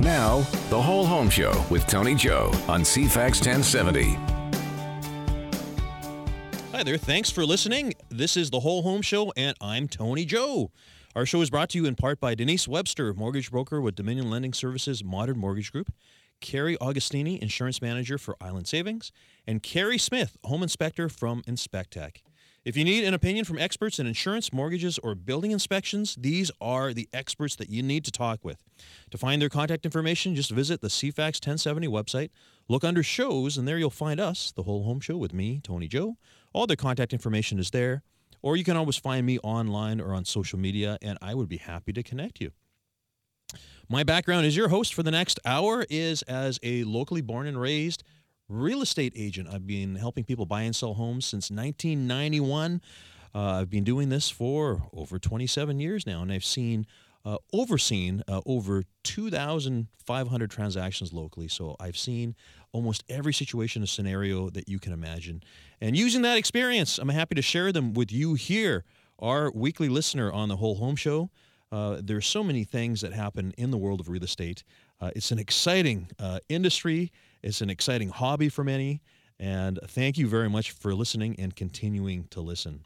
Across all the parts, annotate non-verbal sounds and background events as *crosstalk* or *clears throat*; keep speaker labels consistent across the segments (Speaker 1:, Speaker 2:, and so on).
Speaker 1: Now, the Whole Home Show with Tony Joe on CFAX 1070.
Speaker 2: Hi there. Thanks for listening. This is the Whole Home Show, and I'm Tony Joe. Our show is brought to you in part by Denise Webster, mortgage broker with Dominion Lending Services Modern Mortgage Group, Carrie Augustini, insurance manager for Island Savings, and Carrie Smith, home inspector from Inspectech. If you need an opinion from experts in insurance, mortgages, or building inspections, these are the experts that you need to talk with. To find their contact information, just visit the CFAX 1070 website, look under shows, and there you'll find us, the Whole Home Show with me, Tony Joe. All their contact information is there, or you can always find me online or on social media, and I would be happy to connect you. My background as your host for the next hour is as a locally born and raised real estate agent. I've been helping people buy and sell homes since 1991. Uh, I've been doing this for over 27 years now, and I've seen, uh, overseen uh, over 2,500 transactions locally. So I've seen almost every situation and scenario that you can imagine. And using that experience, I'm happy to share them with you here, our weekly listener on the Whole Home Show. Uh, there's so many things that happen in the world of real estate. Uh, it's an exciting uh, industry. It's an exciting hobby for many. And thank you very much for listening and continuing to listen.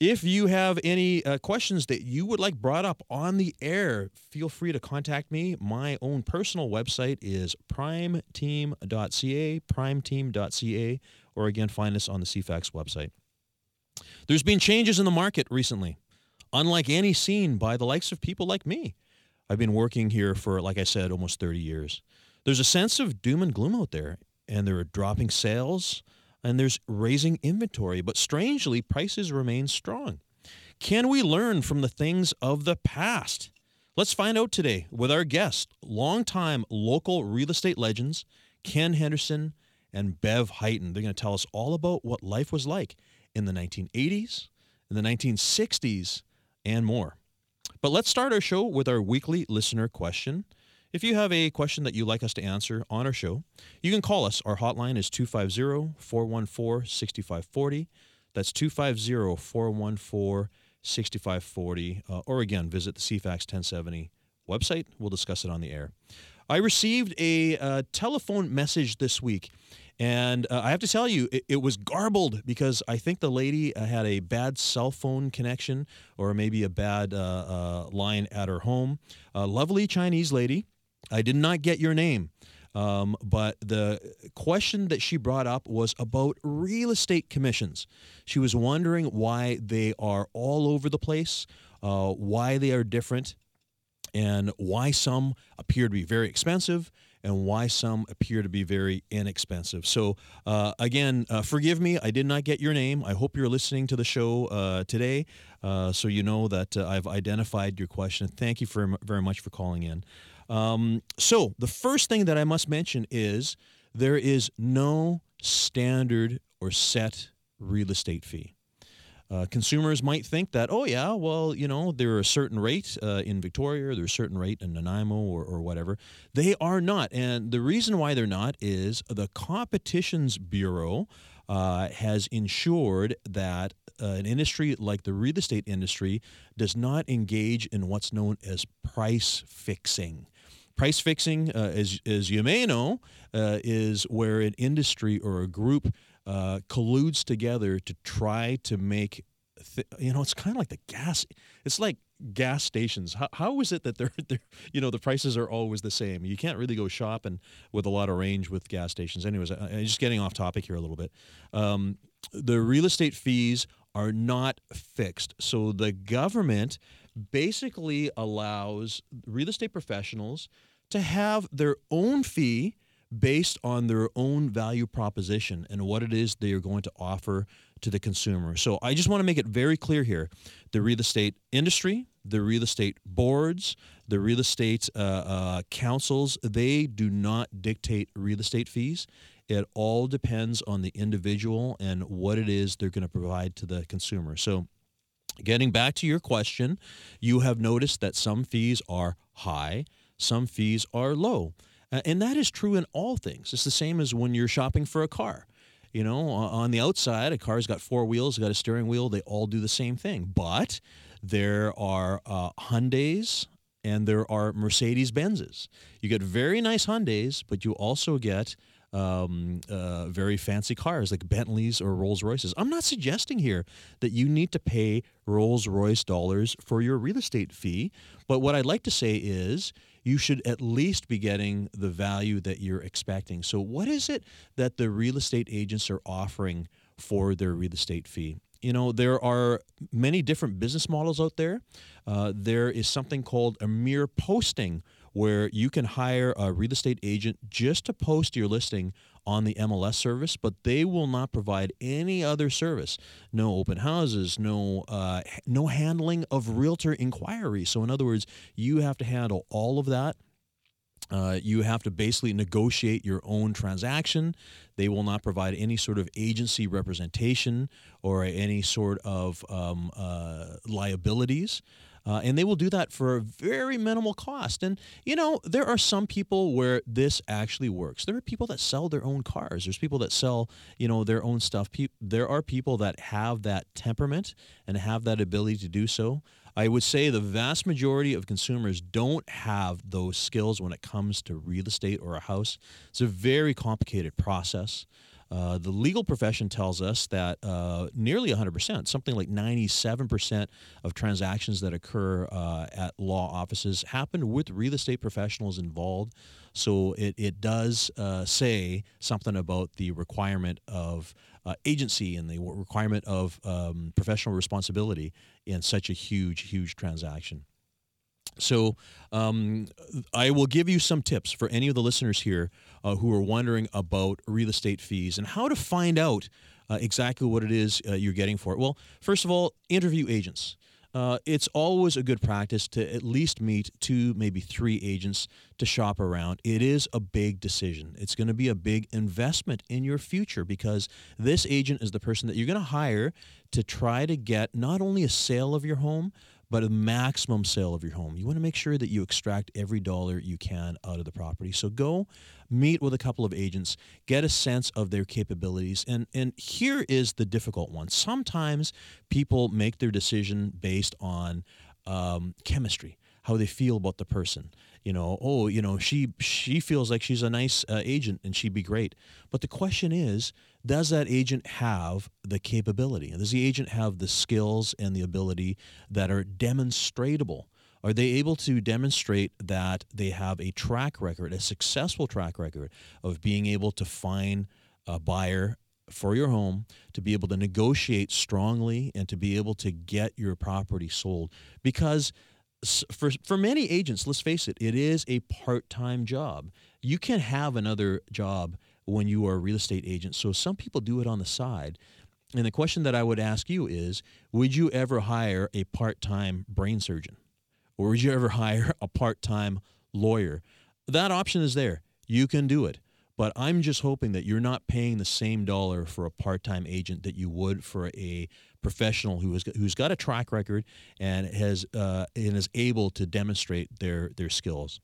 Speaker 2: If you have any uh, questions that you would like brought up on the air, feel free to contact me. My own personal website is primeteam.ca, primeteam.ca, or again, find us on the CFAX website. There's been changes in the market recently, unlike any seen by the likes of people like me. I've been working here for, like I said, almost 30 years. There's a sense of doom and gloom out there, and there are dropping sales and there's raising inventory, but strangely, prices remain strong. Can we learn from the things of the past? Let's find out today with our guest, longtime local real estate legends, Ken Henderson and Bev Highton. They're going to tell us all about what life was like in the 1980s, in the 1960s, and more. But let's start our show with our weekly listener question. If you have a question that you'd like us to answer on our show, you can call us. Our hotline is 250 414 6540. That's 250 414 6540. Uh, or again, visit the CFAX 1070 website. We'll discuss it on the air. I received a uh, telephone message this week. And uh, I have to tell you, it, it, was garbled because I think the lady uh, had a bad cell phone connection or maybe a bad uh, uh line at her home. A lovely Chinese lady. I did not get your name. Um, but the question that she brought up was about real estate commissions. She was wondering why they are all over the place, uh, why they are different, and why some appear to be very expensive and why some appear to be very inexpensive. So, uh, again, uh, forgive me, I did not get your name. I hope you're listening to the show uh, today uh, so you know that uh, I've identified your question. Thank you for, very much for calling in. Um, so, the first thing that I must mention is there is no standard or set real estate fee. Uh, consumers might think that, oh, yeah, well, you know, there are a certain rate uh, in Victoria, or there's a certain rate in Nanaimo or, or whatever. They are not. And the reason why they're not is the Competitions Bureau uh, has ensured that uh, an industry like the real estate industry does not engage in what's known as price fixing. Price fixing, uh, as, as you may know, uh, is where an industry or a group uh, colludes together to try to make, th- you know, it's kind of like the gas. It's like gas stations. How, how is it that they're, *laughs* they're, you know, the prices are always the same? You can't really go shopping with a lot of range with gas stations. Anyways, I, I'm just getting off topic here a little bit. Um, the real estate fees are not fixed. So the government basically allows real estate professionals to have their own fee based on their own value proposition and what it is they are going to offer to the consumer. So I just want to make it very clear here the real estate industry, the real estate boards, the real estate uh, uh, councils, they do not dictate real estate fees. It all depends on the individual and what it is they're going to provide to the consumer. So Getting back to your question, you have noticed that some fees are high, some fees are low. Uh, and that is true in all things. It's the same as when you're shopping for a car. You know, on the outside, a car's got four wheels, got a steering wheel, they all do the same thing. But there are uh, Hyundais and there are Mercedes Benzes. You get very nice Hyundais, but you also get um, uh, very fancy cars like Bentleys or Rolls Royces. I'm not suggesting here that you need to pay Rolls Royce dollars for your real estate fee, but what I'd like to say is you should at least be getting the value that you're expecting. So, what is it that the real estate agents are offering for their real estate fee? You know, there are many different business models out there. Uh, there is something called a mere posting where you can hire a real estate agent just to post your listing on the MLS service, but they will not provide any other service. No open houses, no uh, no handling of realtor inquiries. So in other words, you have to handle all of that. Uh, you have to basically negotiate your own transaction. They will not provide any sort of agency representation or any sort of um, uh, liabilities. Uh, and they will do that for a very minimal cost. And, you know, there are some people where this actually works. There are people that sell their own cars. There's people that sell, you know, their own stuff. Pe- there are people that have that temperament and have that ability to do so. I would say the vast majority of consumers don't have those skills when it comes to real estate or a house. It's a very complicated process. Uh, the legal profession tells us that uh, nearly 100%, something like 97% of transactions that occur uh, at law offices happen with real estate professionals involved. So it, it does uh, say something about the requirement of uh, agency and the requirement of um, professional responsibility in such a huge, huge transaction. So um, I will give you some tips for any of the listeners here uh, who are wondering about real estate fees and how to find out uh, exactly what it is uh, you're getting for it. Well, first of all, interview agents. Uh, it's always a good practice to at least meet two, maybe three agents to shop around. It is a big decision. It's going to be a big investment in your future because this agent is the person that you're going to hire to try to get not only a sale of your home, but a maximum sale of your home. You want to make sure that you extract every dollar you can out of the property. So go meet with a couple of agents, get a sense of their capabilities. And, and here is the difficult one. Sometimes people make their decision based on um, chemistry, how they feel about the person you know, oh, you know, she she feels like she's a nice uh, agent and she'd be great. But the question is, does that agent have the capability? Does the agent have the skills and the ability that are demonstrable? Are they able to demonstrate that they have a track record, a successful track record of being able to find a buyer for your home, to be able to negotiate strongly, and to be able to get your property sold? Because for for many agents, let's face it, it is a part-time job. You can have another job when you are a real estate agent. So some people do it on the side. And the question that I would ask you is, would you ever hire a part-time brain surgeon? Or would you ever hire a part-time lawyer? That option is there. You can do it. But I'm just hoping that you're not paying the same dollar for a part-time agent that you would for a professional who has who's got a track record and has uh, and is able to demonstrate their their skills.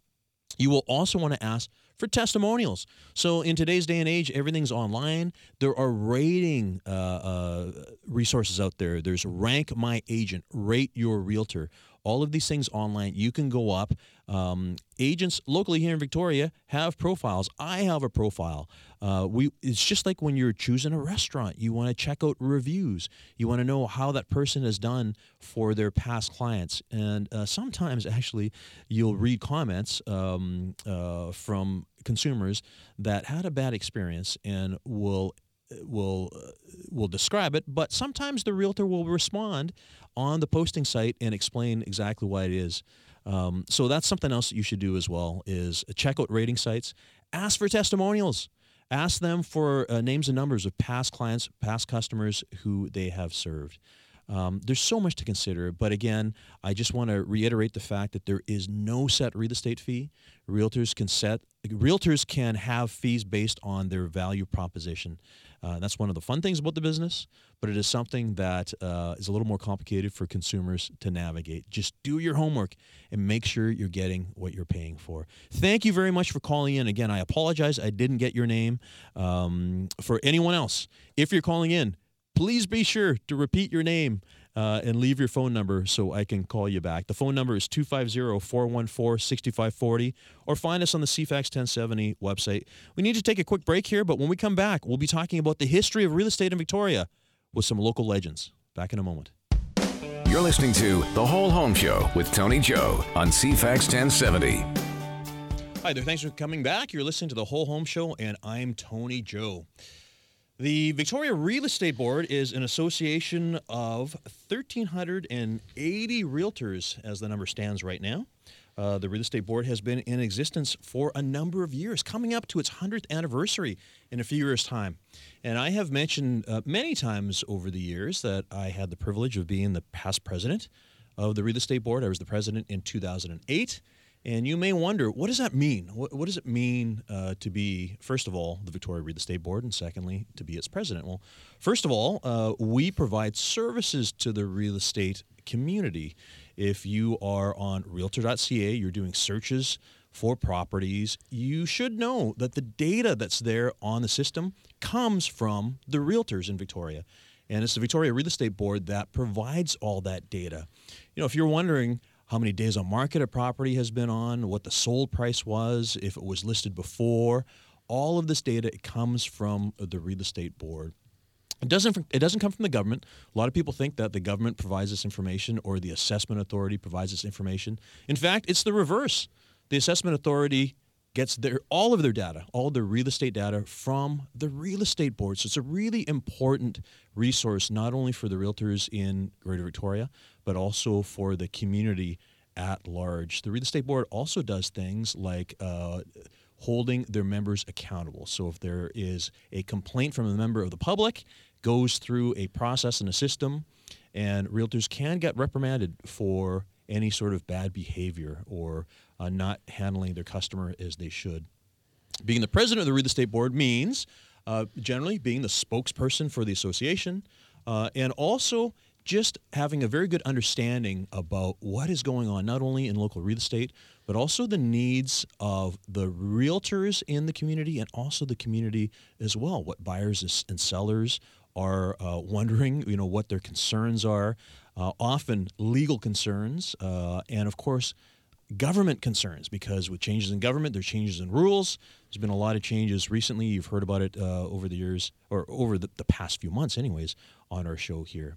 Speaker 2: You will also want to ask for testimonials. So in today's day and age, everything's online. There are rating uh, uh, resources out there. There's Rank My Agent, Rate Your Realtor all of these things online. You can go up. Um, agents locally here in Victoria have profiles. I have a profile. Uh, we it's just like when you're choosing a restaurant. You want to check out reviews. You want to know how that person has done for their past clients. And uh, sometimes actually, you'll read comments um, uh, from consumers that had a bad experience and will will uh, will describe it, but sometimes the realtor will respond on the posting site and explain exactly why it is. Um, so that's something else that you should do as well is check out rating sites, ask for testimonials, ask them for uh, names and numbers of past clients, past customers who they have served. Um, there's so much to consider, but again, I just want to reiterate the fact that there is no set real estate fee. Realtors can set realtors can have fees based on their value proposition. Uh, that's one of the fun things about the business, but it is something that uh, is a little more complicated for consumers to navigate. Just do your homework and make sure you're getting what you're paying for. Thank you very much for calling in. Again, I apologize I didn't get your name. Um, for anyone else, if you're calling in, please be sure to repeat your name uh, and leave your phone number so I can call you back. The phone number is 250 414 6540 or find us on the CFAX 1070 website. We need to take a quick break here, but when we come back, we'll be talking about the history of real estate in Victoria with some local legends. Back in a moment.
Speaker 1: You're listening to The Whole Home Show with Tony Joe on CFAX 1070.
Speaker 2: Hi there. Thanks for coming back. You're listening to The Whole Home Show, and I'm Tony Joe. The Victoria Real Estate Board is an association of 1,380 realtors, as the number stands right now. Uh, the Real Estate Board has been in existence for a number of years, coming up to its 100th anniversary in a few years' time. And I have mentioned uh, many times over the years that I had the privilege of being the past president of the Real Estate Board. I was the president in 2008. And you may wonder, what does that mean? What, what does it mean uh, to be, first of all, the Victoria Real Estate Board, and secondly, to be its president? Well, first of all, uh, we provide services to the real estate community. If you are on realtor.ca, you're doing searches for properties, you should know that the data that's there on the system comes from the realtors in Victoria. And it's the Victoria Real Estate Board that provides all that data. You know, if you're wondering, how many days on market a property has been on, what the sold price was, if it was listed before. All of this data comes from the real estate board. It doesn't. It doesn't come from the government. A lot of people think that the government provides this information or the assessment authority provides this information. In fact, it's the reverse. The assessment authority gets their all of their data, all their real estate data from the real estate board. So it's a really important resource not only for the realtors in Greater Victoria, but also for the community at large. The real estate board also does things like uh, holding their members accountable. So if there is a complaint from a member of the public, goes through a process and a system, and realtors can get reprimanded for any sort of bad behavior or uh, not handling their customer as they should. Being the president of the real estate board means uh, generally being the spokesperson for the association uh, and also just having a very good understanding about what is going on, not only in local real estate, but also the needs of the realtors in the community and also the community as well. What buyers and sellers are uh, wondering, you know, what their concerns are, uh, often legal concerns, uh, and of course, government concerns because with changes in government, there are changes in rules. There's been a lot of changes recently. You've heard about it uh, over the years, or over the, the past few months, anyways, on our show here.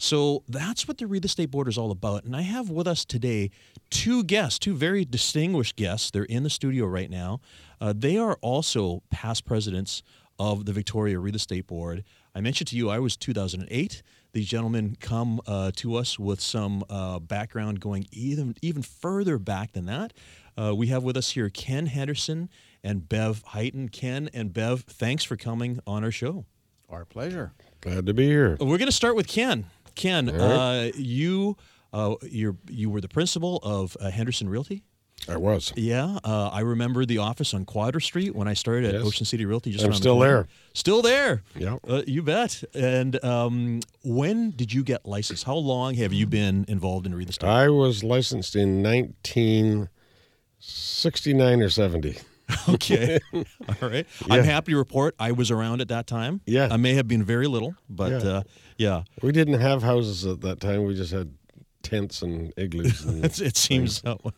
Speaker 2: So that's what the real estate board is all about. And I have with us today two guests, two very distinguished guests. They're in the studio right now. Uh, they are also past presidents of the Victoria Real Estate Board. I mentioned to you I was 2008. These gentlemen come uh, to us with some uh, background going even even further back than that. Uh, we have with us here Ken Henderson and Bev Highton. Ken and Bev, thanks for coming on our show.
Speaker 3: Our pleasure.
Speaker 4: Glad to be here.
Speaker 2: We're going to start with Ken. Ken,
Speaker 4: right.
Speaker 2: uh, you uh, you you were the principal of uh, Henderson Realty.
Speaker 4: I was.
Speaker 2: Yeah, uh, I remember the office on Quadra Street when I started at
Speaker 4: Yes.
Speaker 2: Ocean City Realty. Just
Speaker 4: I'm
Speaker 2: around the
Speaker 4: still there.
Speaker 2: Still there.
Speaker 4: Yeah.
Speaker 2: Uh, you bet. And um, when did you get licensed? How long have you been involved in real estate?
Speaker 4: I was licensed in 1969 or 70. *laughs*
Speaker 2: okay. *laughs* All right. I'm happy to report I was around at that time.
Speaker 4: Yeah.
Speaker 2: I may have been very little, but
Speaker 4: Yeah.
Speaker 2: uh, yeah.
Speaker 4: We didn't have houses at that time. We just had tents and igloos. *laughs* And
Speaker 2: it seems that way.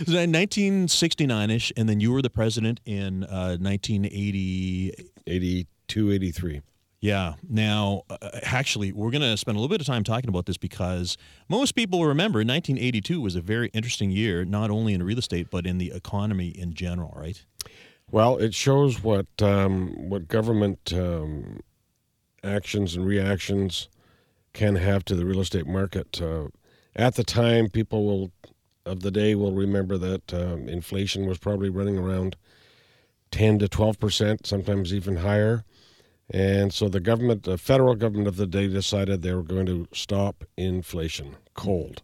Speaker 2: 1969-ish, and then you were the president in uh, 1980.
Speaker 4: 82, 83.
Speaker 2: Yeah. Now, uh, actually, we're going to spend a little bit of time talking about this because most people remember 1982 was a very interesting year, not only in real estate but in the economy in general, right?
Speaker 4: Well, it shows what um, what government um, actions and reactions can have to the real estate market. Uh, at the time, people will of the day will remember that um, inflation was probably running around 10 to 12 percent, sometimes even higher. And so the government, the federal government of the day, decided they were going to stop inflation cold,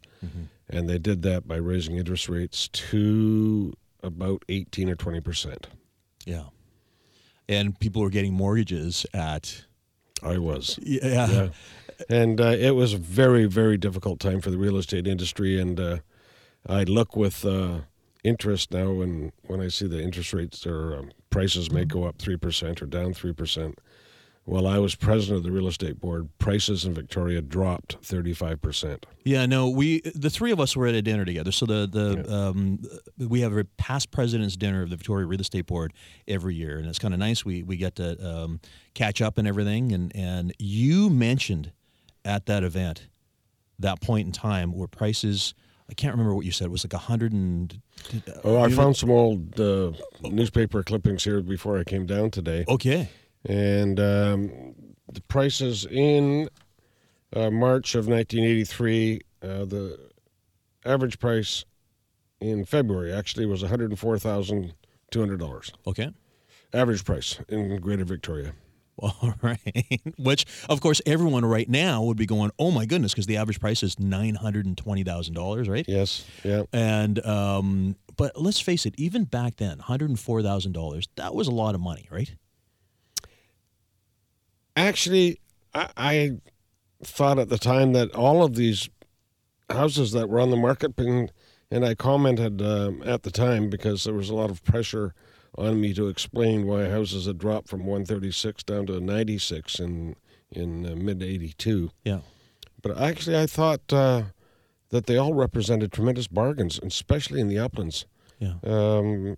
Speaker 4: and they did that by raising interest rates to about 18 or 20 percent.
Speaker 2: Yeah. And people were getting mortgages at
Speaker 4: I was.
Speaker 2: yeah.
Speaker 4: Yeah. And uh, it was a very, very difficult time for the real estate industry. And uh, I look with uh, interest now when, when I see the interest rates or um, prices may go up 3% or down 3%. While I was president of the real estate board, prices in Victoria dropped 35%.
Speaker 2: Yeah, no, we the three of us were at a dinner together. So the the um, we have a past president's dinner of the Victoria Real Estate Board every year, and it's kind of nice. We we get to um, catch up and everything. And and you mentioned at that event that point in time where prices. I can't remember what you said. It was like a hundred and.
Speaker 4: Oh, I found some old uh, newspaper clippings here before I came down today.
Speaker 2: Okay.
Speaker 4: And um, the prices in uh, March of 1983, uh, the average price in February actually was $104,200.
Speaker 2: Okay.
Speaker 4: Average price in Greater Victoria. *laughs*
Speaker 2: All right. Which, of course, everyone right now would be going, "Oh my goodness," because the average price is nine hundred and twenty thousand dollars, right?
Speaker 4: Yes. Yeah.
Speaker 2: And um, but let's face it, even back then, one hundred and four thousand dollars, that was a lot of money, right?
Speaker 4: Actually, I, I thought at the time that all of these houses that were on the market, and, and I commented um, at the time because there was a lot of pressure on me to explain why houses had dropped from 136 down to 96 in in uh, mid 82.
Speaker 2: Yeah.
Speaker 4: But actually, I thought uh, that they all represented tremendous bargains, especially in the uplands.
Speaker 2: Yeah.
Speaker 4: Um,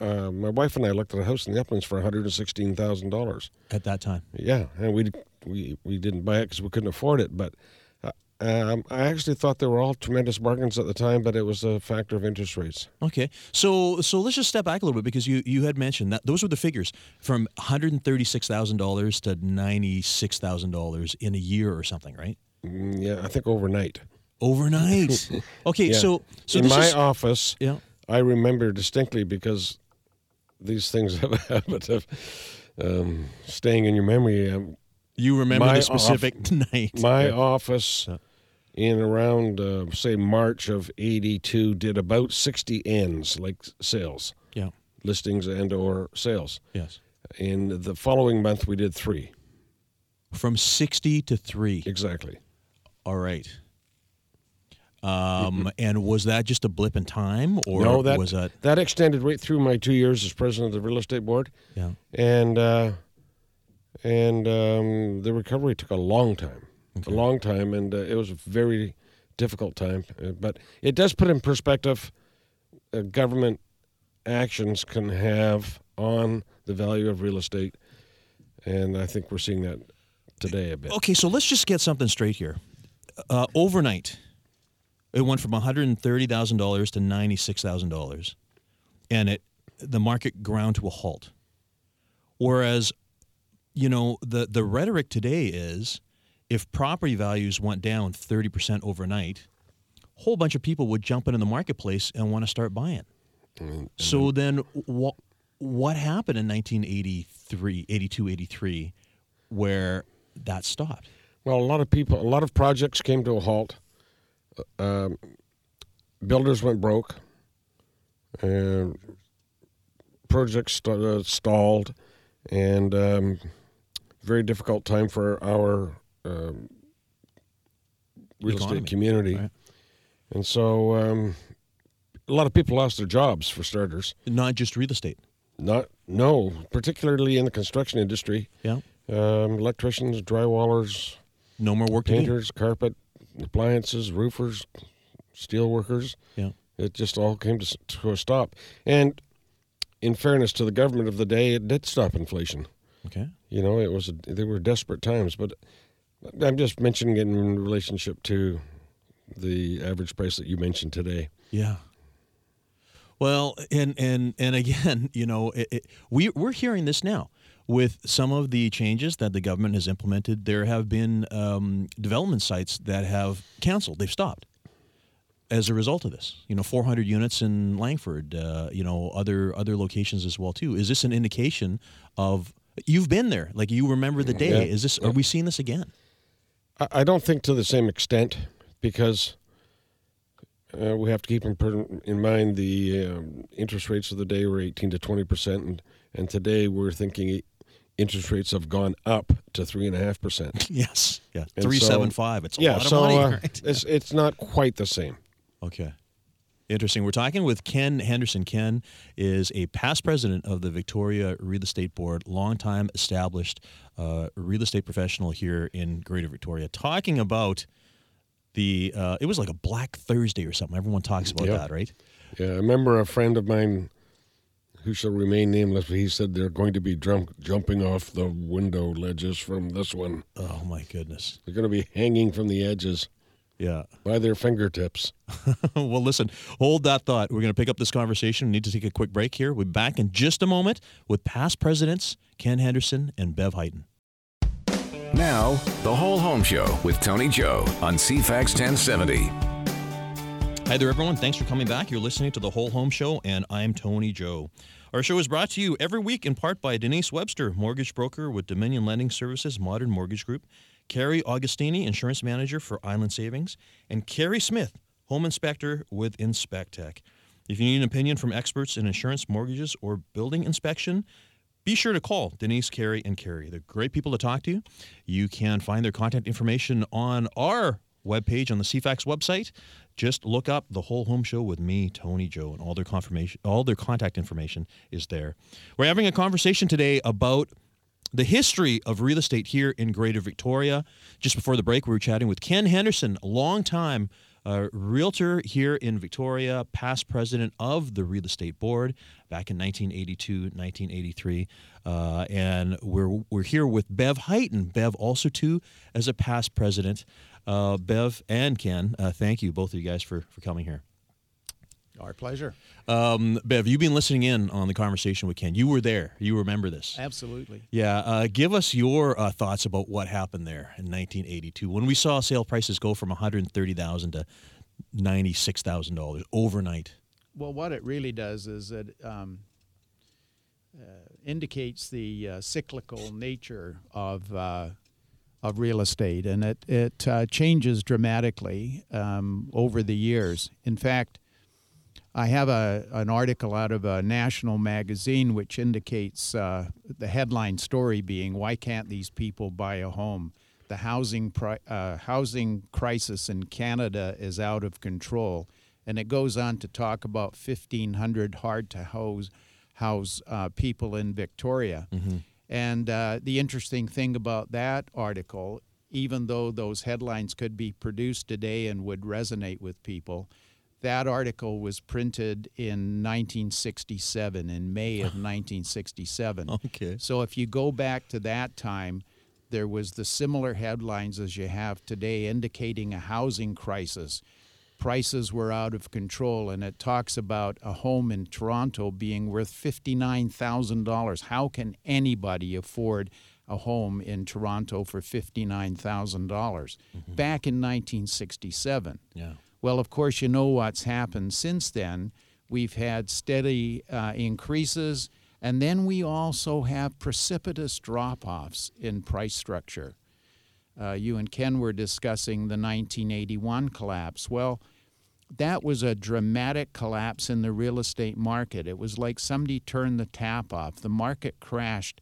Speaker 4: uh, my wife and I looked at a house in the uplands for one hundred and sixteen thousand dollars.
Speaker 2: At that time.
Speaker 4: Yeah, and we we we didn't buy it because we couldn't afford it. But uh, um, I actually thought they were all tremendous bargains at the time, but it was a factor of interest rates.
Speaker 2: Okay, so so let's just step back a little bit because you you had mentioned that those were the figures from one hundred and thirty six thousand dollars to ninety six thousand dollars in a year or something, right?
Speaker 4: Mm, yeah, I think overnight.
Speaker 2: Overnight. *laughs* Okay,
Speaker 4: Yeah.
Speaker 2: so so
Speaker 4: in my
Speaker 2: is,
Speaker 4: office,
Speaker 2: yeah.
Speaker 4: I remember distinctly because these things *laughs* have a habit of um, staying in your memory. Um,
Speaker 2: You remember the specific *laughs* night.
Speaker 4: my office in around uh, say March of '82 did about 60 ends, like sales,
Speaker 2: Yeah.
Speaker 4: listings and or sales.
Speaker 2: Yes.
Speaker 4: In the following month, we did three
Speaker 2: From sixty to three.
Speaker 4: exactly.
Speaker 2: All right. Um, *laughs* and was that just a blip in time, or
Speaker 4: no, that
Speaker 2: was that?
Speaker 4: that extended right through my two years as president of the real estate board,
Speaker 2: Yeah.
Speaker 4: and uh, and um, the recovery took a long time, a long time, and uh, it was a very difficult time. Uh, but it does put in perspective uh, government actions can have on the value of real estate, and I think we're seeing that today a bit.
Speaker 2: Okay, so let's just get something straight here. Uh, overnight, it went from one hundred and thirty thousand dollars to ninety six thousand dollars, and it the market ground to a halt. Whereas, you know, the the rhetoric today is, if property values went down thirty percent overnight, a whole bunch of people would jump into the marketplace and want to start buying. So then, what what happened in 1983, 82, 83, where that stopped?
Speaker 4: Well, a lot of people, a lot of projects came to a halt. Um, builders went broke, and projects st- uh, stalled, and um, very difficult time for our um, real
Speaker 2: Economy,
Speaker 4: estate community.
Speaker 2: right.
Speaker 4: And so, um, a lot of people lost their jobs for starters.
Speaker 2: Not just real estate.
Speaker 4: Not no, particularly in the construction industry.
Speaker 2: Yeah.
Speaker 4: Um, electricians, drywallers,
Speaker 2: No more work
Speaker 4: painters, carpet, appliances, roofers, steel workers.
Speaker 2: Yeah.
Speaker 4: It just all came to, to a stop. And in fairness to the government of the day, it did stop inflation.
Speaker 2: Okay.
Speaker 4: You know, it was a, they were desperate times. But I'm just mentioning it in relationship to the average price that you mentioned today.
Speaker 2: Yeah. Well, and and and again, *laughs* you know, it, it, we we're hearing this now with some of the changes that the government has implemented. There have been um, development sites that have canceled; they've stopped as a result of this. You know, 400 units in Langford. Uh, you know, other other locations as well too. Is this an indication of you've been there? Like you remember the day?
Speaker 4: Yeah.
Speaker 2: Is this? Are we seeing this again?
Speaker 4: I, don't think to the same extent because uh, we have to keep in, in mind the um, interest rates of the day were 18 to 20 percent, and and today we're thinking interest rates have gone up to three and a half percent. *laughs*
Speaker 2: Yes. Yeah.
Speaker 4: And
Speaker 2: Three
Speaker 4: so-
Speaker 2: seven five. It's a
Speaker 4: Yeah,
Speaker 2: lot of
Speaker 4: so
Speaker 2: money.
Speaker 4: uh,
Speaker 2: right?
Speaker 4: it's it's not quite the same.
Speaker 2: Okay. Interesting. We're talking with Ken Henderson. Ken is a past president of the Victoria Real Estate Board, longtime established uh, real estate professional here in Greater Victoria, talking about the. Uh, it was like a Black Thursday or something. Everyone talks about
Speaker 4: Yeah.
Speaker 2: that, right?
Speaker 4: Yeah, I remember a friend of mine who shall remain nameless, but he said they're going to be drum- jumping off the window ledges from this one.
Speaker 2: Oh my goodness.
Speaker 4: They're going to be hanging from the edges
Speaker 2: Yeah.
Speaker 4: by their fingertips. *laughs*
Speaker 2: well, listen, hold that thought. We're going to pick up this conversation. We need to take a quick break here. We'll be back in just a moment with past presidents Ken Henderson and Bev Highton.
Speaker 1: Now, the Whole Home Show with Tony Joe on CFAX 1070.
Speaker 2: Hi there, everyone. Thanks for coming back. You're listening to The Whole Home Show, and I'm Tony Joe. Our show is brought to you every week in part by Denise Webster, mortgage broker with Dominion Lending Services Modern Mortgage Group, Carrie Augustini, insurance manager for Island Savings, and Carrie Smith, home inspector with Inspectech. If you need an opinion from experts in insurance, mortgages, or building inspection, be sure to call Denise, Carrie, and Carrie. They're great people to talk to. You can find their contact information on our webpage on the CFAX website. Just look up the whole home show with me, Tony Joe, and all their confirmation, all their contact information is there. We're having a conversation today about the history of real estate here in Greater Victoria. Just before the break, we were chatting with Ken Henderson, a longtime uh, realtor here in Victoria, past president of the Real Estate Board back in 1982, 1983. Uh, and we're, we're here with Bev Highton. Bev also, too, as a past president. Uh, Bev and Ken, uh, thank you, both of you guys, for, for coming here.
Speaker 3: Our pleasure.
Speaker 2: Um, Bev, you've been listening in on the conversation with Ken. You were there. You remember this.
Speaker 3: Absolutely.
Speaker 2: Yeah, uh, give us your uh, thoughts about what happened there in 1982 when we saw sale prices go from 130,000 to 96,000 dollars overnight.
Speaker 3: Well, what it really does is it um, uh, indicates the uh, cyclical nature of uh, of real estate, and it it uh, changes dramatically um, over the years. In fact, I have a an article out of a national magazine which indicates uh, the headline story being "Why can't these people buy a home?" The housing pri- uh, housing crisis in Canada is out of control, and it goes on to talk about 1,500 hard to house house uh, people in Victoria. And uh, the interesting thing about that article, even though those headlines could be produced today and would resonate with people, that article was printed in 1967, in May of *laughs* 1967.
Speaker 2: Okay.
Speaker 3: So if you go back to that time, there was the similar headlines as you have today indicating a housing crisis. Prices were out of control, and it talks about a home in Toronto being worth $59,000. How can anybody afford a home in Toronto for $59,000? dollars Back in 1967.
Speaker 2: Yeah.
Speaker 3: Well, of course, you know what's happened since then. We've had steady uh, increases, and then we also have precipitous drop offs in price structure. Uh, you and Ken were discussing the 1981 collapse. Well, that was a dramatic collapse in the real estate market. It was like somebody turned the tap off. The market crashed,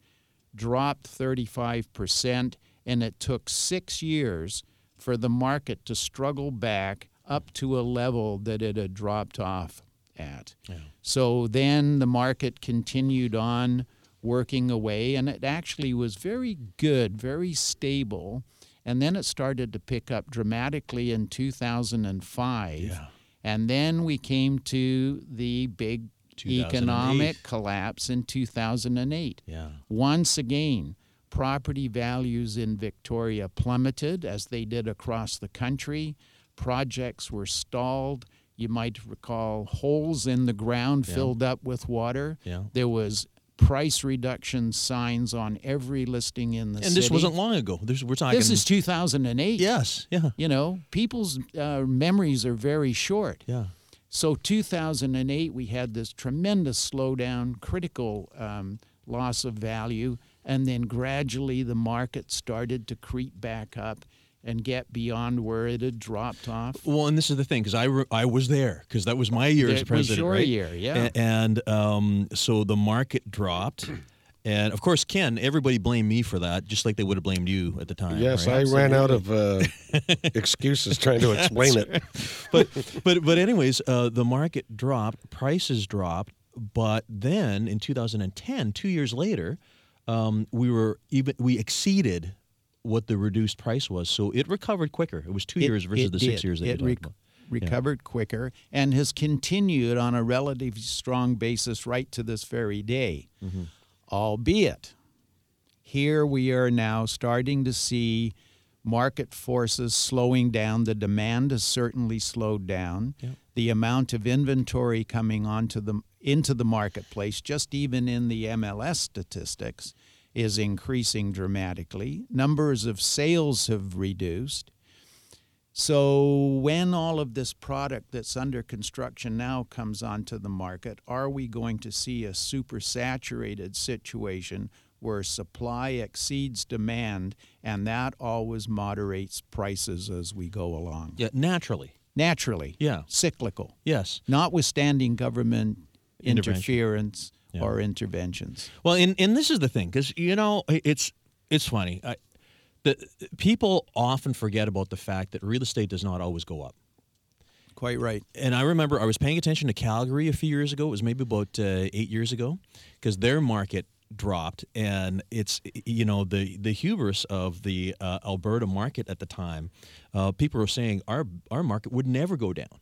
Speaker 3: dropped 35%, and it took six years for the market to struggle back up to a level that it had dropped off at. So then the market continued on working away, and it actually was very good, very stable. And then it started to pick up dramatically in 2005.
Speaker 2: Yeah.
Speaker 3: And then we came to the big economic collapse in 2008.
Speaker 2: Yeah.
Speaker 3: Once again, property values in Victoria plummeted as they did across the country. Projects were stalled. You might recall holes in the ground
Speaker 2: Yeah.
Speaker 3: filled up with water.
Speaker 2: Yeah.
Speaker 3: There was price reduction signs on every listing in the
Speaker 2: And
Speaker 3: city.
Speaker 2: this wasn't long ago. This, we're talking.
Speaker 3: This is 2008.
Speaker 2: Yes. Yeah.
Speaker 3: You know, people's uh, memories are very short.
Speaker 2: Yeah.
Speaker 3: So 2008, we had this tremendous slowdown, critical um, loss of value, and then gradually the market started to creep back up and get beyond where it had dropped off.
Speaker 2: Well, and this is the thing because I, re- I was there because that was my year as
Speaker 3: That was
Speaker 2: president,
Speaker 3: your
Speaker 2: right?
Speaker 3: year, yeah.
Speaker 2: A- And, um, so the market dropped, *clears throat* And of course, Ken, everybody blamed me for that, just like they would have blamed you at the time.
Speaker 4: Yes,
Speaker 2: right?
Speaker 4: I ran out of uh, *laughs* excuses trying to *laughs* explain it.
Speaker 2: but but but anyways, uh, the market dropped, prices dropped, but then in 2010, two years later, um, we were even we exceeded what the reduced price was, so it recovered quicker. It was two
Speaker 3: It-
Speaker 2: years versus the six
Speaker 3: did.
Speaker 2: years that
Speaker 3: it
Speaker 2: you
Speaker 3: rec-
Speaker 2: talked about.
Speaker 3: recovered quicker and has continued on a relatively strong basis right to this very day.
Speaker 2: Mm-hmm.
Speaker 3: Albeit, here we are now starting to see market forces slowing down. The demand has certainly slowed down. The amount of inventory coming onto the into the marketplace, just even in the MLS statistics, is increasing dramatically. Numbers of sales have reduced. So, when all of this product that's under construction now comes onto the market, are we going to see a supersaturated situation where supply exceeds demand and that always moderates prices as we go along?
Speaker 2: Yeah, naturally.
Speaker 3: Naturally,
Speaker 2: Yeah.
Speaker 3: cyclical,
Speaker 2: Yes.
Speaker 3: notwithstanding government interference
Speaker 2: Yeah.
Speaker 3: or interventions.
Speaker 2: Well, and and this is the thing, because you know it's it's funny. I, the people often forget about the fact that real estate does not always go up.
Speaker 3: Quite right.
Speaker 2: and I remember I was paying attention to Calgary a few years ago. It was maybe about uh, eight years ago, because their market dropped, and it's you know the the hubris of the uh, Alberta market at the time. Uh, people were saying our our market would never go down,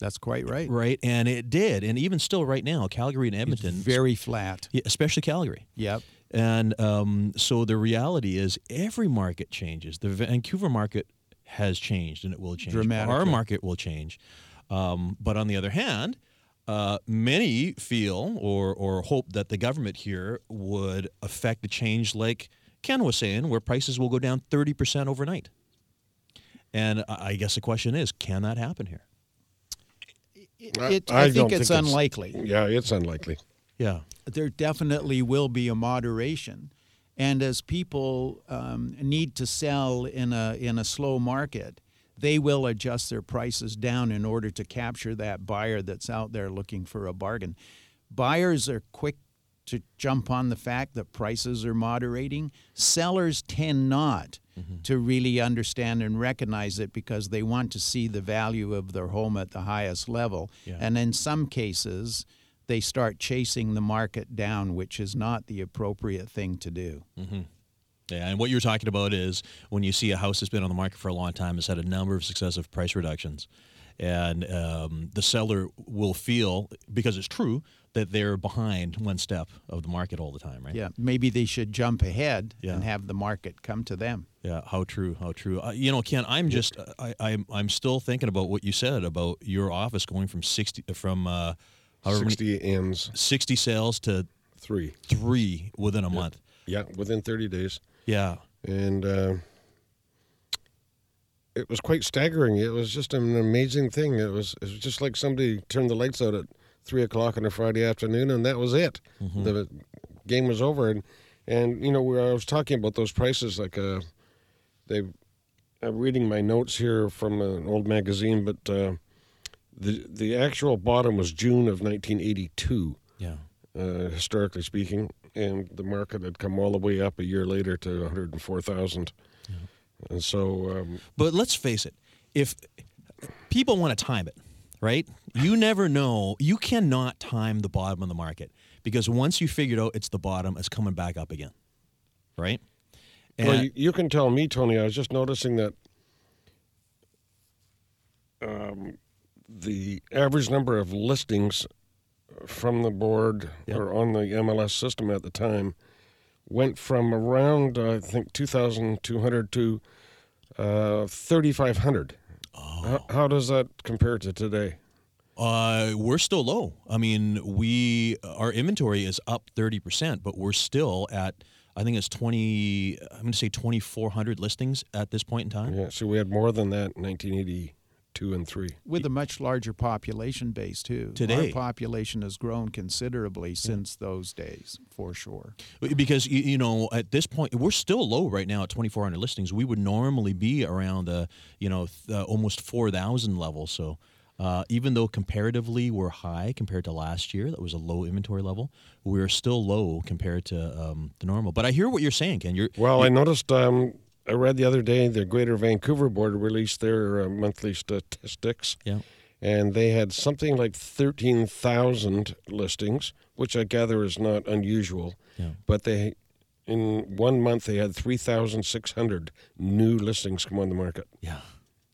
Speaker 3: That's quite right.
Speaker 2: right? And it did, and even still right now, Calgary and
Speaker 3: It's
Speaker 2: Edmonton,
Speaker 3: very flat.
Speaker 2: especially Calgary.
Speaker 3: Yep.
Speaker 2: And um, so the reality is, every market changes. The Vancouver market has changed, and it will change. Our market will change. Um, but on the other hand, uh, many feel or or hope that the government here would affect a change, like Ken was saying, where prices will go down thirty percent overnight. And I guess the question is, can that happen here?
Speaker 4: I-
Speaker 3: It,
Speaker 4: I
Speaker 3: I, think
Speaker 4: think
Speaker 3: it's
Speaker 4: it's-
Speaker 3: unlikely.
Speaker 4: Yeah, it's unlikely.
Speaker 2: Yeah.
Speaker 3: there definitely will be a moderation. And as people um, need to sell in a in a slow market, they will adjust their prices down in order to capture that buyer that's out there looking for a bargain. Buyers are quick to jump on the fact that prices are moderating. Sellers tend not Mm-hmm. to really understand and recognize it because they want to see the value of their home at the highest level.
Speaker 2: Yeah.
Speaker 3: And in some cases, they start chasing the market down, which is not the appropriate thing to do. Mm-hmm.
Speaker 2: Yeah, and what you're talking about is when you see a house that's been on the market for a long time, has had a number of successive price reductions, and um, the seller will feel because it's true that they're behind one step of the market all the time, right?
Speaker 3: Yeah, maybe they should jump ahead
Speaker 2: Yeah.
Speaker 3: and have the market come to them.
Speaker 2: Yeah, how true, how true. Uh, you know, Ken, I'm just, I, I'm, I'm still thinking about what you said about your office going from sixty, from uh, however many,
Speaker 4: 60 ends,
Speaker 2: sixty sales to
Speaker 4: three.
Speaker 2: three within a month.
Speaker 4: Yeah, within 30 days.
Speaker 2: Yeah,
Speaker 4: and uh, it was quite staggering. It was just an amazing thing. It was it was just like somebody turned the lights out at three o'clock on a Friday afternoon, and that was it. The game was over, and and you know where I was talking about those prices, like uh, they. I'm reading my notes here from an old magazine, but uh, the the actual bottom was June of 1982
Speaker 2: yeah.
Speaker 4: uh, historically speaking, and the market had come all the way up a year later to 104,000. And so, um,
Speaker 2: But let's face it, if people want to time it, right? You never know. You cannot time the bottom of the market because once you figured out it's the bottom, it's coming back up again, right? And
Speaker 4: well, you, you can tell me, Tony. I was just noticing that um, the average number of listings from the board
Speaker 2: Yep.
Speaker 4: or on the MLS system at the time went from around, uh, I think, 2,200 to uh, 3,500.
Speaker 2: Oh.
Speaker 4: How, how does that compare to today?
Speaker 2: uh, we're still low. I mean, we our inventory is up thirty percent, but we're still at I think it's twenty. I'm going to say twenty four hundred listings at this point in time.
Speaker 4: Yeah, so we had more than that in 1982 and 3.
Speaker 3: With a much larger population base, too.
Speaker 2: Today.
Speaker 3: Our population has grown considerably since those days, for sure.
Speaker 2: because you, you know at this point we're still low right now at 2400 listings we would normally be around the you know th- uh, almost 4000 level so Uh, even though comparatively we're high compared to last year, that was a low inventory level. We're still low compared to um, the normal. But I hear what you're saying, Ken. You're
Speaker 4: Well, I noticed. Um, I read the other day the Greater Vancouver Board released their uh, monthly statistics,
Speaker 2: yeah.
Speaker 4: and they had something like thirteen thousand listings, which I gather is not unusual.
Speaker 2: Yeah.
Speaker 4: But they, in one month, they had three thousand six hundred new listings come on the market.
Speaker 2: Yeah.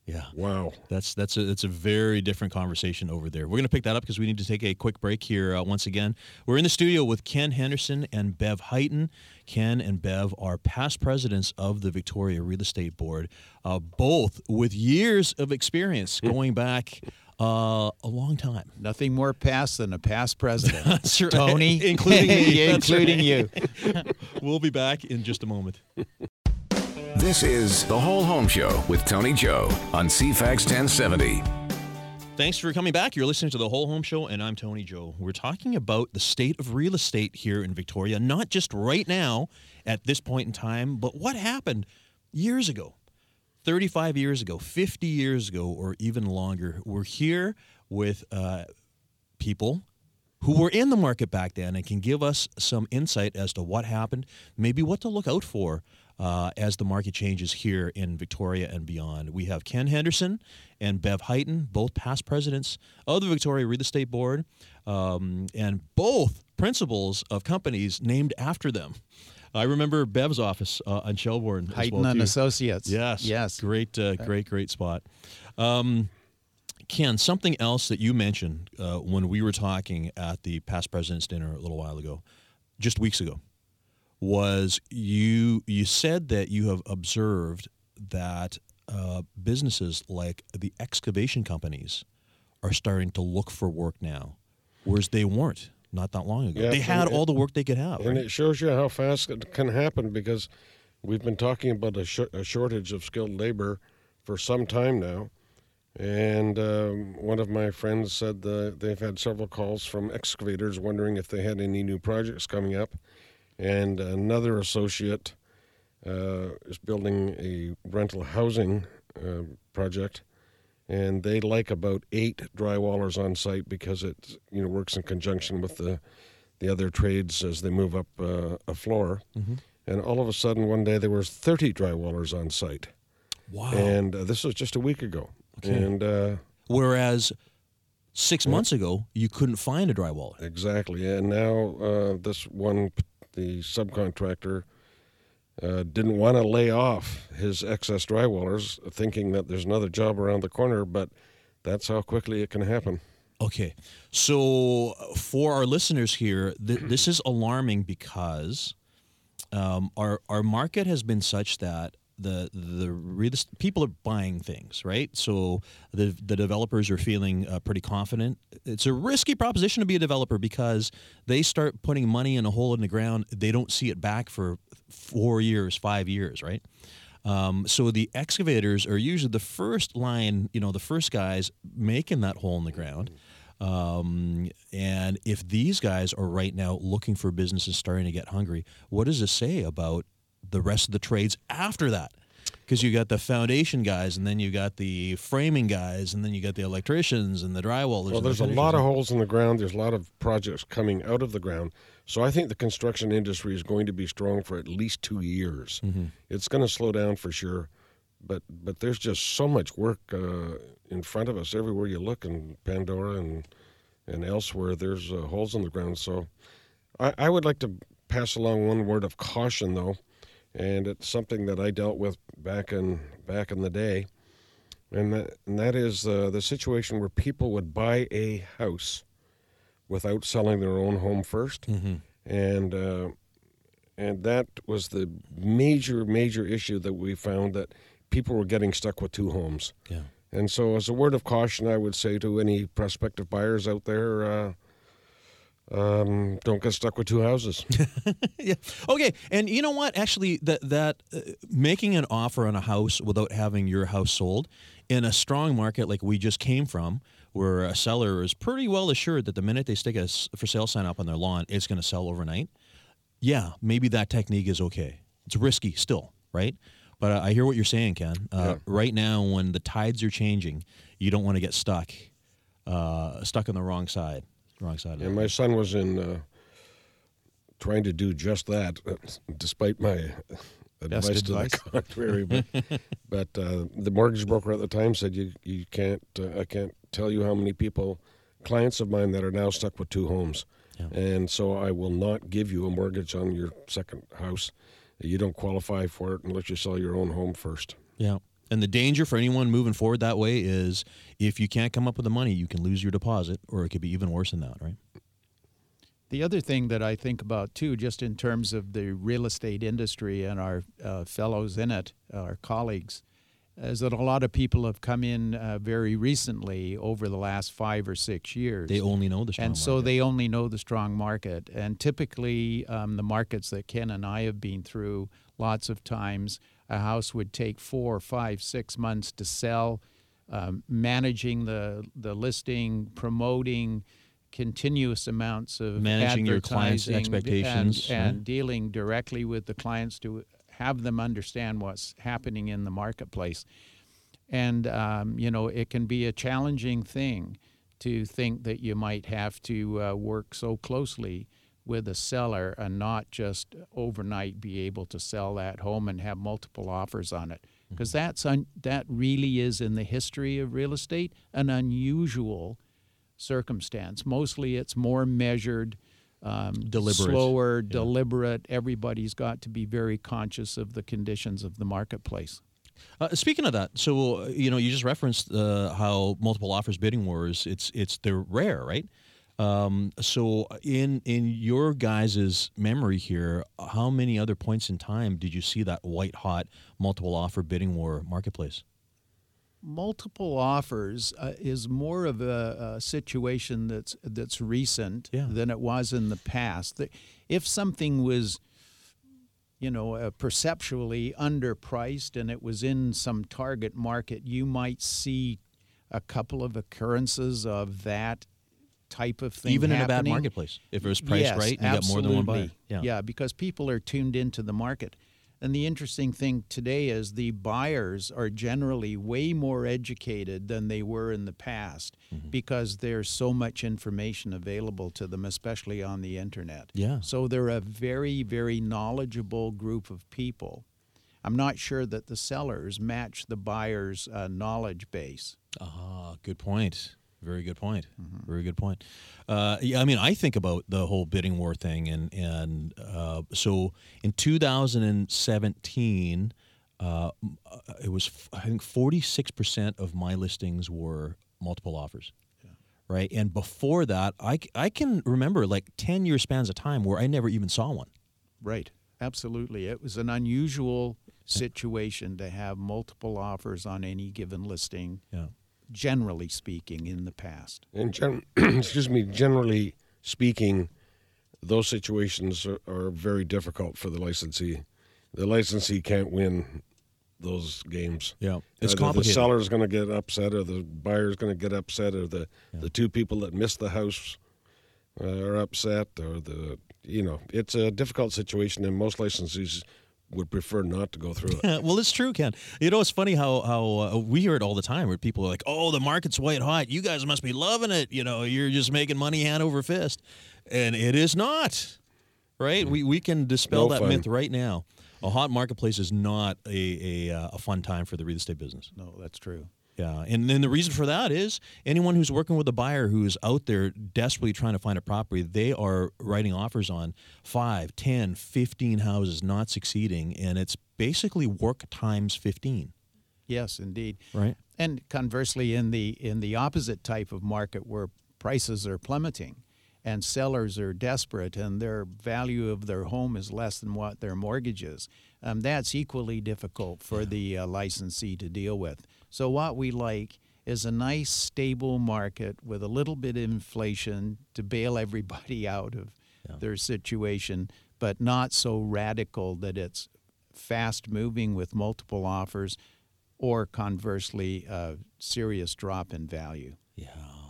Speaker 2: Yeah.
Speaker 4: Wow.
Speaker 2: That's that's a that's a very different conversation over there. We're going to pick that up because we need to take a quick break here. Uh, once again, we're in the studio with Ken Henderson and Bev Highton. Ken and Bev are past presidents of the Victoria Real Estate Board, uh, both with years of experience going back uh, a long time.
Speaker 3: Nothing more past than a past president. *laughs*
Speaker 2: That's right.
Speaker 3: Tony, *laughs*
Speaker 2: including *laughs* me. That's
Speaker 3: including you.
Speaker 2: We'll be back in just a moment.
Speaker 1: This is The Whole Home Show with Tony Joe on CFAX 1070.
Speaker 2: Thanks for coming back. You're listening to the Whole Home Show, and I'm Tony Joe. We're talking about the state of real estate here in Victoria, not just right now at this point in time, but what happened years ago, 35 years ago, 50 years ago, or even longer. We're here with uh, people who were in the market back then and can give us some insight as to what happened, maybe what to look out for uh, as the market changes here in Victoria and beyond. We have Ken Henderson and Bev Highton, both past presidents of the Victoria Real Estate Board, um, and both principals of companies named after them. I remember Bev's office uh, on Shelbourne.
Speaker 3: Highton
Speaker 2: well,
Speaker 3: and. Associates.
Speaker 2: Yes.
Speaker 3: Yes.
Speaker 2: Great, uh, great, great spot. Um, Ken, something else that you mentioned uh, when we were talking at the past president's dinner a little while ago, just weeks ago, was you you said that you have observed that uh, businesses like the excavation companies are starting to look for work now, whereas they weren't not that long ago.
Speaker 4: Yeah,
Speaker 2: they had
Speaker 4: and
Speaker 2: all the work they could have.
Speaker 4: And
Speaker 2: right?
Speaker 4: it shows you how fast it can happen because we've been talking about a, sh- a shortage of skilled labor for some time now. And um, one of my friends said the, they've had several calls from excavators wondering if they had any new projects coming up. And another associate uh, is building a rental housing uh, project. And they like about eight drywallers on site because it you know works in conjunction with the the other trades as they move up uh, a floor. And all of a sudden, one day there was 30 drywallers on site,
Speaker 2: wow.
Speaker 4: and uh, this was just a week ago.
Speaker 2: Okay.
Speaker 4: And uh,
Speaker 2: whereas six months ago you couldn't find a drywaller.
Speaker 4: exactly, and now uh, this one, the subcontractor, uh, didn't want to lay off his excess drywallers, thinking that there's another job around the corner. But that's how quickly it can happen.
Speaker 2: Okay. So for our listeners here, th- *clears throat* this is alarming because um, our our market has been such that the the real people are buying things, right? So the the developers are feeling uh, pretty confident. It's a risky proposition to be a developer because they start putting money in a hole in the ground, they don't see it back for four years, five years, right? Um, so the excavators are usually the first line, you know, the first guys making that hole in the ground. Um, and if these guys are right now looking for businesses starting to get hungry, what does this say about the rest of the trades after that? Because you got the foundation guys, and then you got the framing guys, and then you got the electricians and the drywallers.
Speaker 4: Well,
Speaker 2: and the
Speaker 4: there's a lot of holes in the ground. There's a lot of projects coming out of the ground. So I think the construction industry is going to be strong for at least two years. It's going to slow down for sure, but but there's just so much work uh, in front of us everywhere you look in Pandora and and elsewhere. There's uh, holes in the ground. So I, I would like to pass along one word of caution, though, and it's something that I dealt with back in back in the day and that, and that is uh, the situation where people would buy a house without selling their own home 1st and uh, and that was the major major issue that we found that people were getting stuck with two homes.
Speaker 2: Yeah.
Speaker 4: And so, as a word of caution, I would say to any prospective buyers out there, uh, um, don't get stuck with two houses. *laughs*
Speaker 2: yeah. Okay. And you know what? Actually, that that uh, making an offer on a house without having your house sold in a strong market like we just came from, where a seller is pretty well assured that the minute they stick a for sale sign up on their lawn, it's going to sell overnight. Yeah, maybe that technique is okay. It's risky still, right? But I I hear what you're saying, Ken. Uh,
Speaker 4: Yeah.
Speaker 2: Right now, when the tides are changing, you don't want to get stuck uh, stuck on the wrong side, wrong side.
Speaker 4: And my son was in uh, trying to do just that, uh, *laughs* despite my advice, to the *laughs* contrary. But, *laughs* but uh, the mortgage broker at the time said, "You you can't. Uh, I can't tell you how many people, clients of mine, that are now stuck with two homes,
Speaker 2: Yeah.
Speaker 4: and so I will not give you a mortgage on your second house. You don't qualify for it unless you sell your own home first.
Speaker 2: Yeah. And the danger for anyone moving forward that way is if you can't come up with the money, you can lose your deposit, or it could be even worse than that, right?
Speaker 3: The other thing that I think about too, just in terms of the real estate industry and our uh, fellows in it, our colleagues, is that a lot of people have come in uh, very recently over the last five or six years.
Speaker 2: They only know the strong
Speaker 3: and so they only know the strong market. And typically, um, the markets that Ken and I have been through, lots of times, a house would take four, five, six months to sell. Um, managing the the listing, promoting, continuous amounts of
Speaker 2: Managing your clients' expectations,
Speaker 3: and, and
Speaker 2: right?
Speaker 3: dealing directly with the clients to have them understand what's happening in the marketplace. And, um, you know, it can be a challenging thing to think that you might have to uh, work so closely with a seller and not just overnight be able to sell that home and have multiple offers on it. Because that's un- that really is in the history of real estate an unusual circumstance. Mostly it's more measured, um,
Speaker 2: Deliberate.
Speaker 3: slower, deliberate. Everybody's got to be very conscious of the conditions of the marketplace.
Speaker 2: Uh, speaking of that, so uh, you know, you just referenced uh, how multiple offers bidding wars. It's it's they're rare, right? Um, so in in your guys' memory here, how many other points in time did you see that white hot multiple offer bidding war marketplace?
Speaker 3: multiple offers uh, is more of a, a situation that's that's recent
Speaker 2: Yeah.
Speaker 3: than it was in the past. If something was, you know, uh, perceptually underpriced and it was in some target market, you might see a couple of occurrences of that type of thing.
Speaker 2: Even in a bad marketplace, if it was priced
Speaker 3: yes,
Speaker 2: right, you got more than one buyer.
Speaker 3: absolutely. yeah, because people are tuned into the market. And the interesting thing today is the buyers are generally way more educated than they were in the past
Speaker 2: Mm-hmm.
Speaker 3: because there's so much information available to them, especially on the internet.
Speaker 2: Yeah.
Speaker 3: So they're a very, very knowledgeable group of people. I'm not sure that the sellers match the buyers' uh, knowledge base.
Speaker 2: Ah, good point. Very good point.
Speaker 3: Mm-hmm.
Speaker 2: Very good point. Uh, yeah, I mean, I think about the whole bidding war thing, and and uh, so in 2017, uh, uh, it was f- I think 46 percent of my listings were multiple offers. Right, and before that, I I can remember like 10 year spans of time where I never even saw one.
Speaker 3: Right. Absolutely. It was an unusual situation to have multiple offers on any given listing,
Speaker 2: Yeah.
Speaker 3: Generally speaking, in the past.
Speaker 4: And gen- *clears throat* excuse me, generally speaking, those situations are, are very difficult for the licensee. The licensee can't win those games.
Speaker 2: Yeah, it's
Speaker 4: Either
Speaker 2: complicated.
Speaker 4: The seller's going to get upset, or the buyer's going to get upset, or the the two people that missed the house uh, are upset, or the you know it's a difficult situation, and most licensees would prefer not to go through it. *laughs*
Speaker 2: well, it's true, Ken. You know, it's funny how how uh, we hear it all the time where people are like, "Oh, the market's white hot. You guys must be loving it. You know, you're just making money hand over fist," and it is not. Right? We we can dispel
Speaker 4: No
Speaker 2: that
Speaker 4: fun.
Speaker 2: myth right now. A hot marketplace is not a a, uh, a fun time for the real estate business.
Speaker 3: No, that's true.
Speaker 2: Yeah, and then the reason for that is anyone who's working with a buyer who is out there desperately trying to find a property, they are writing offers on 5, 10, 15 houses not succeeding, and it's basically work times 15,
Speaker 3: Yes, indeed.
Speaker 2: right?
Speaker 3: And conversely, in the in the opposite type of market where prices are plummeting and sellers are desperate and their value of their home is less than what their mortgage is, um, that's equally difficult for the uh, licensee to deal with. So what we like is a nice stable market with a little bit of inflation to bail *laughs* everybody out of their situation, but not so radical that it's fast moving with multiple offers or conversely a serious drop in value.
Speaker 2: Yeah,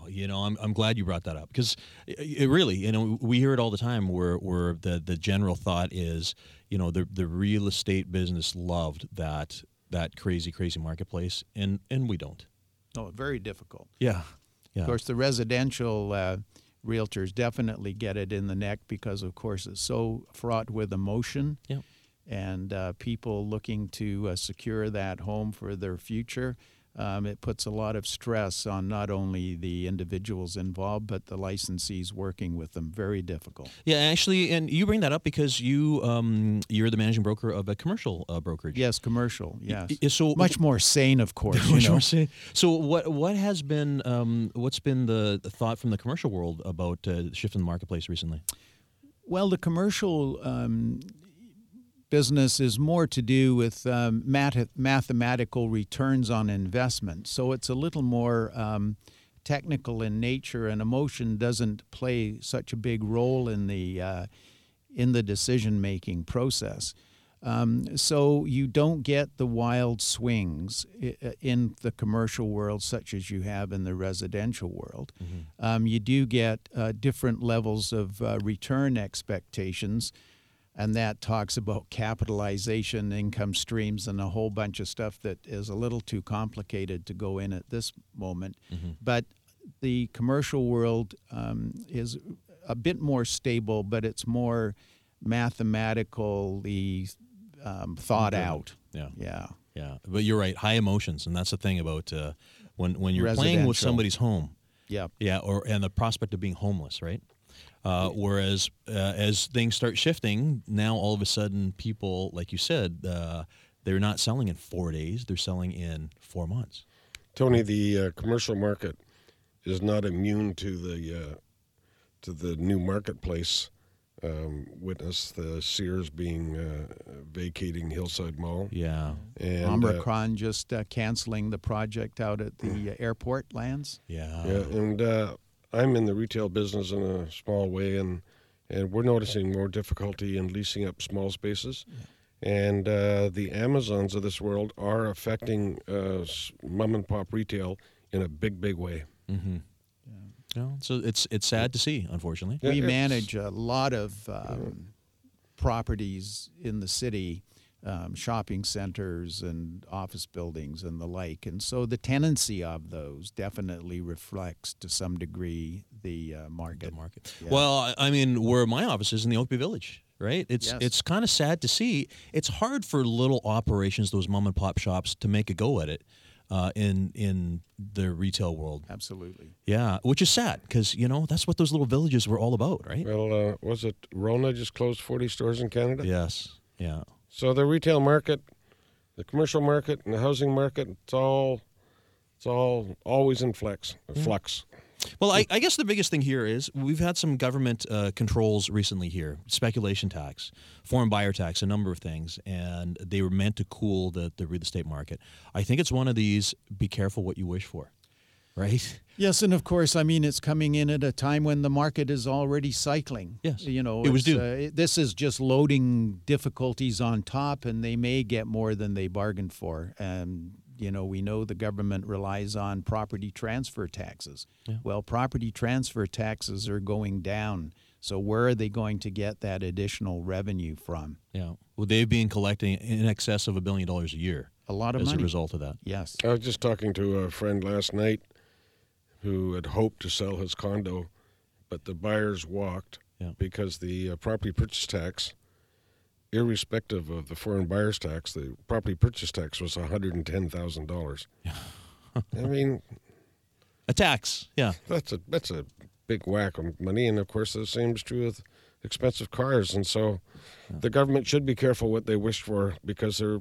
Speaker 2: you know, I'm, I'm glad you brought that up because it, it really, you know, we hear it all the time where, where the, the general thought is, you know, the, the real estate business loved that that crazy, crazy marketplace, and, and we don't.
Speaker 3: Oh, very difficult.
Speaker 2: Yeah. Yeah.
Speaker 3: Of course, the residential uh, realtors definitely get it in the neck because, of course, it's so fraught with emotion.
Speaker 2: Yep.
Speaker 3: And uh, people looking to uh, secure that home for their future. Um, it puts a lot of stress on not only the individuals involved, but the licensees working with them. Very difficult.
Speaker 2: Yeah, actually, and you bring that up because you um, you're the managing broker of a commercial uh, brokerage.
Speaker 3: Yes, commercial. Yes.
Speaker 2: So
Speaker 3: much more sane, of course. *laughs* you
Speaker 2: Much
Speaker 3: know.
Speaker 2: more say- So what what has been um, what's been the, thought from the commercial world about uh, shifting the marketplace recently?
Speaker 3: Well, the commercial um, business is more to do with um, math- mathematical returns on investment. So it's a little more um, technical in nature, and emotion doesn't play such a big role in the uh, in the decision making process. Um, so you don't get the wild swings in the commercial world, such as you have in the residential world. Um, you do get uh, different levels of uh, return expectations, and that talks about capitalization, income streams, and a whole bunch of stuff that is a little too complicated to go in at this moment. But the commercial world um, is a bit more stable, but it's more mathematically um, thought out.
Speaker 2: Yeah.
Speaker 3: Yeah.
Speaker 2: Yeah, but you're right. High emotions, and that's the thing about uh, when when you're playing with somebody's home.
Speaker 3: Yeah.
Speaker 2: Yeah, or and the prospect of being homeless, right? Uh, whereas uh, as things start shifting, now all of a sudden people, like you said, uh, they're not selling in four days; they're selling in four months.
Speaker 4: Tony, the uh, commercial market is not immune to the uh, to the new marketplace. Um, witness the Sears being uh, vacating Hillside Mall,
Speaker 2: Yeah,
Speaker 4: and uh,
Speaker 3: Omicron just uh, canceling the project out at the uh, airport lands.
Speaker 2: yeah,
Speaker 4: yeah, and uh, I'm in the retail business in a small way, and and we're noticing more difficulty in leasing up small spaces. And uh, the Amazons of this world are affecting uh, mom and pop retail in a big, big way.
Speaker 2: Mm-hmm. Yeah. So it's it's sad to see, unfortunately.
Speaker 4: Yeah,
Speaker 3: we manage a lot of um, properties in the city, um, shopping centers and office buildings and the like. And so the tenancy of those definitely reflects to some degree the uh, market.
Speaker 2: The market.
Speaker 3: Yeah.
Speaker 2: Well, I I mean, where my office is in the Oak Bay Village, right? It's
Speaker 3: Yes.
Speaker 2: it's kind of sad to see. It's hard for little operations, those mom and pop shops, to make a go at it uh, in in the retail world.
Speaker 3: Absolutely.
Speaker 2: Yeah, which is sad because you know that's what those little villages were all about, right?
Speaker 4: Well, uh, was it Rona just closed 40 stores in Canada?
Speaker 2: Yes. Yeah.
Speaker 4: So the retail market, the commercial market, and the housing market, it's all, it's all always in flex, flux.
Speaker 2: Well, I, I guess the biggest thing here is we've had some government uh, controls recently here speculation tax, foreign buyer tax, a number of things, and they were meant to cool the, the real estate market. I think it's one of these be careful what you wish for, right?
Speaker 3: Yes, and of course, I mean it's coming in at a time when the market is already cycling.
Speaker 2: Yes.
Speaker 3: you know
Speaker 2: It was due.
Speaker 3: Uh, it- this is just loading difficulties on top, and they may get more than they bargained for. And you know, we know the government relies on property transfer taxes. Well, property transfer taxes are going down. So where are they going to get that additional revenue from?
Speaker 2: Yeah. Well, they've been collecting in excess of a billion dollars a year
Speaker 3: A lot of
Speaker 2: as
Speaker 3: money.
Speaker 2: a result of that.
Speaker 3: Yes.
Speaker 4: I was just talking to a friend last night who had hoped to sell his condo, but the buyers walked
Speaker 2: Yeah.
Speaker 4: because the uh, property purchase tax, irrespective of the foreign buyers tax, the property purchase tax was $110,000. *laughs* I mean,
Speaker 2: A tax. Yeah.
Speaker 4: that's a that's a big whack of money, and of course the same is true with expensive cars. And so, the government should be careful what they wish for because they're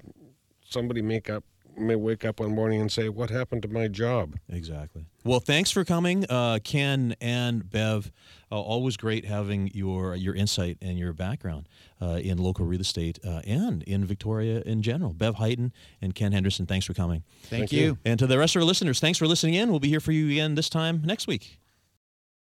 Speaker 4: somebody make up may wake up one morning and say, "What happened to my job?"
Speaker 2: Exactly. Well, thanks for coming, uh, Ken and Bev. Uh, always great having your your insight and your background uh, in local real estate uh, and in Victoria in general. Bev Highton and Ken Henderson, thanks for coming.
Speaker 3: Thank,
Speaker 4: Thank
Speaker 3: you.
Speaker 4: you.
Speaker 2: And to the rest of our listeners, thanks for listening in. We'll be here for you again this time next week.